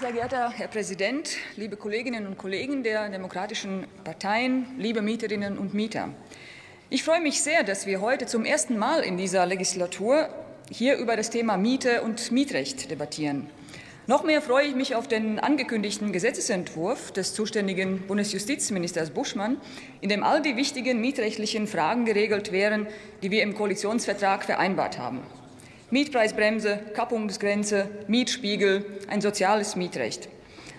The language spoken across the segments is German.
Sehr geehrter Herr Präsident, liebe Kolleginnen und Kollegen der demokratischen Parteien, liebe Mieterinnen und Mieter. Ich freue mich sehr, dass wir heute zum ersten Mal in dieser Legislatur hier über das Thema Miete und Mietrecht debattieren. Noch mehr freue ich mich auf den angekündigten Gesetzentwurf des zuständigen Bundesjustizministers Buschmann, in dem all die wichtigen mietrechtlichen Fragen geregelt wären, die wir im Koalitionsvertrag vereinbart haben. Mietpreisbremse, Kappungsgrenze, Mietspiegel, ein soziales Mietrecht.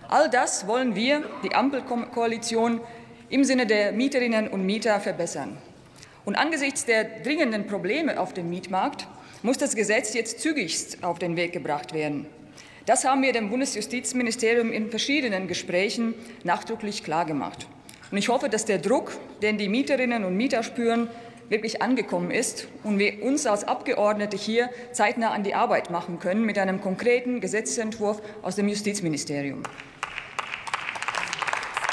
All das wollen wir, die Ampelkoalition, im Sinne der Mieterinnen und Mieter verbessern. Und angesichts der dringenden Probleme auf dem Mietmarkt muss das Gesetz jetzt zügigst auf den Weg gebracht werden. Das haben wir dem Bundesjustizministerium in verschiedenen Gesprächen nachdrücklich klargemacht. Und ich hoffe, dass der Druck, den die Mieterinnen und Mieter spüren, wirklich angekommen ist und wir uns als Abgeordnete hier zeitnah an die Arbeit machen können mit einem konkreten Gesetzentwurf aus dem Justizministerium.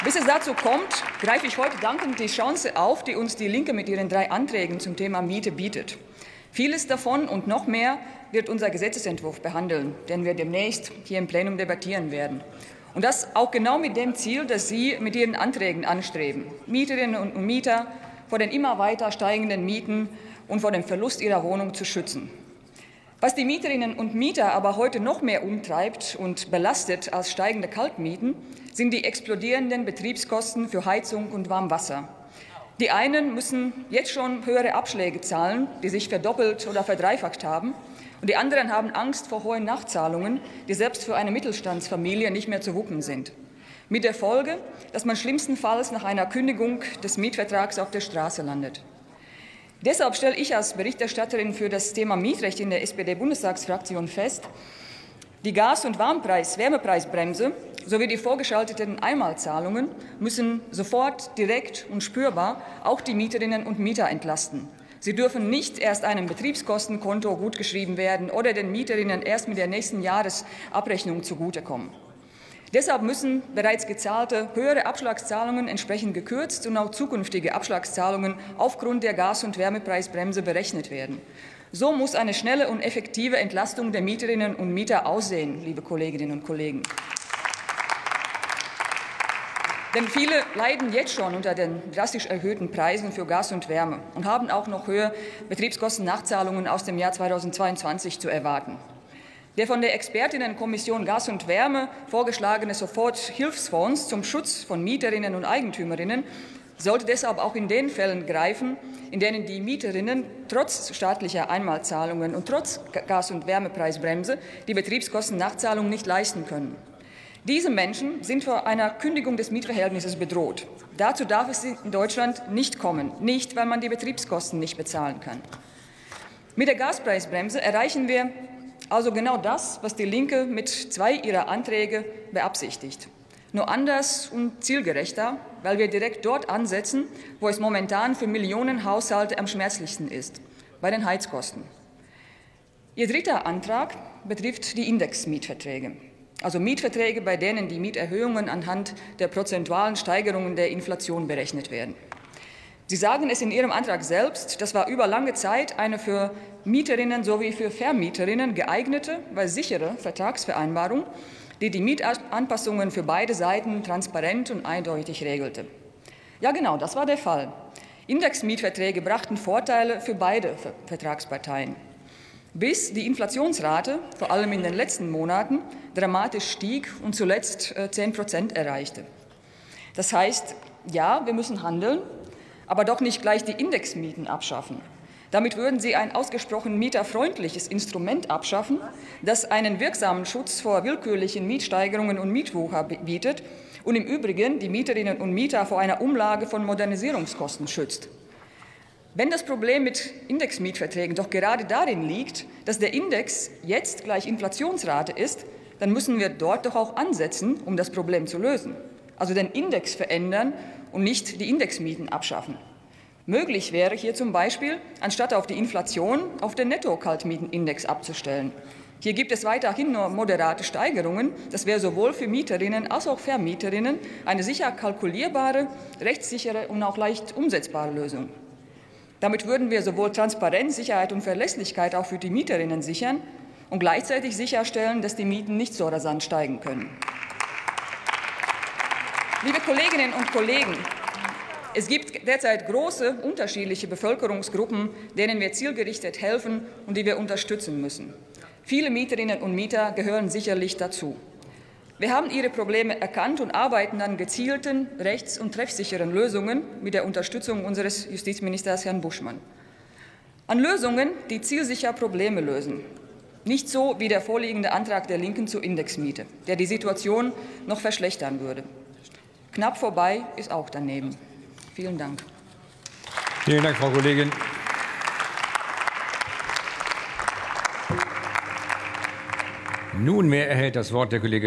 Bis es dazu kommt, greife ich heute dankend die Chance auf, die uns die Linke mit ihren drei Anträgen zum Thema Miete bietet. Vieles davon und noch mehr wird unser Gesetzentwurf behandeln, den wir demnächst hier im Plenum debattieren werden. Und das auch genau mit dem Ziel, das Sie mit Ihren Anträgen anstreben, Mieterinnen und Mieter vor den immer weiter steigenden Mieten und vor dem Verlust ihrer Wohnung zu schützen. Was die Mieterinnen und Mieter aber heute noch mehr umtreibt und belastet als steigende Kaltmieten, sind die explodierenden Betriebskosten für Heizung und Warmwasser. Die einen müssen jetzt schon höhere Abschläge zahlen, die sich verdoppelt oder verdreifacht haben. Und die anderen haben Angst vor hohen Nachzahlungen, die selbst für eine Mittelstandsfamilie nicht mehr zu wuppen sind. Mit der Folge, dass man schlimmstenfalls nach einer Kündigung des Mietvertrags auf der Straße landet. Deshalb stelle ich als Berichterstatterin für das Thema Mietrecht in der SPD-Bundestagsfraktion fest, die Gas- und Warmpreis-Wärmepreisbremse sowie die vorgeschalteten Einmalzahlungen müssen sofort direkt und spürbar auch die Mieterinnen und Mieter entlasten. Sie dürfen nicht erst einem Betriebskostenkonto gutgeschrieben werden oder den Mieterinnen erst mit der nächsten Jahresabrechnung zugutekommen. Deshalb müssen bereits gezahlte höhere Abschlagszahlungen entsprechend gekürzt und auch zukünftige Abschlagszahlungen aufgrund der Gas- und Wärmepreisbremse berechnet werden. So muss eine schnelle und effektive Entlastung der Mieterinnen und Mieter aussehen, liebe Kolleginnen und Kollegen. Denn viele leiden jetzt schon unter den drastisch erhöhten Preisen für Gas und Wärme und haben auch noch höhere Betriebskostennachzahlungen aus dem Jahr 2022 zu erwarten. Der von der Expertinnenkommission Gas und Wärme vorgeschlagene Soforthilfsfonds zum Schutz von Mieterinnen und Eigentümerinnen sollte deshalb auch in den Fällen greifen, in denen die Mieterinnen trotz staatlicher Einmalzahlungen und trotz Gas- und Wärmepreisbremse die Betriebskostennachzahlung nicht leisten können. Diese Menschen sind vor einer Kündigung des Mietverhältnisses bedroht. Dazu darf es in Deutschland nicht kommen, nicht weil man die Betriebskosten nicht bezahlen kann. Mit der Gaspreisbremse erreichen wir also genau das, was die Linke mit zwei ihrer Anträge beabsichtigt. Nur anders und zielgerechter, weil wir direkt dort ansetzen, wo es momentan für Millionen Haushalte am schmerzlichsten ist, bei den Heizkosten. Ihr dritter Antrag betrifft die Indexmietverträge also Mietverträge, bei denen die Mieterhöhungen anhand der prozentualen Steigerungen der Inflation berechnet werden. Sie sagen es in Ihrem Antrag selbst, das war über lange Zeit eine für Mieterinnen sowie für Vermieterinnen geeignete, weil sichere Vertragsvereinbarung, die die Mietanpassungen für beide Seiten transparent und eindeutig regelte. Ja, genau, das war der Fall. Indexmietverträge brachten Vorteile für beide Vertragsparteien bis die Inflationsrate, vor allem in den letzten Monaten, dramatisch stieg und zuletzt 10 äh, Prozent erreichte. Das heißt, ja, wir müssen handeln, aber doch nicht gleich die Indexmieten abschaffen. Damit würden Sie ein ausgesprochen mieterfreundliches Instrument abschaffen, das einen wirksamen Schutz vor willkürlichen Mietsteigerungen und Mietwucher bietet und im Übrigen die Mieterinnen und Mieter vor einer Umlage von Modernisierungskosten schützt. Wenn das Problem mit Indexmietverträgen doch gerade darin liegt, dass der Index jetzt gleich Inflationsrate ist, dann müssen wir dort doch auch ansetzen, um das Problem zu lösen. Also den Index verändern und nicht die Indexmieten abschaffen. Möglich wäre hier zum Beispiel, anstatt auf die Inflation auf den Netto-Kaltmietenindex abzustellen. Hier gibt es weiterhin nur moderate Steigerungen. Das wäre sowohl für Mieterinnen als auch Vermieterinnen eine sicher kalkulierbare, rechtssichere und auch leicht umsetzbare Lösung. Damit würden wir sowohl Transparenz, Sicherheit und Verlässlichkeit auch für die Mieterinnen sichern und gleichzeitig sicherstellen, dass die Mieten nicht so rasant steigen können. Liebe Kolleginnen und Kollegen, es gibt derzeit große unterschiedliche Bevölkerungsgruppen, denen wir zielgerichtet helfen und die wir unterstützen müssen. Viele Mieterinnen und Mieter gehören sicherlich dazu. Wir haben ihre Probleme erkannt und arbeiten an gezielten, rechts- und treffsicheren Lösungen mit der Unterstützung unseres Justizministers Herrn Buschmann. An Lösungen, die zielsicher Probleme lösen. Nicht so wie der vorliegende Antrag der Linken zur Indexmiete, der die Situation noch verschlechtern würde. Knapp vorbei ist auch daneben. Vielen Dank. Vielen Dank, Frau Kollegin. Nunmehr erhält das Wort der Kollege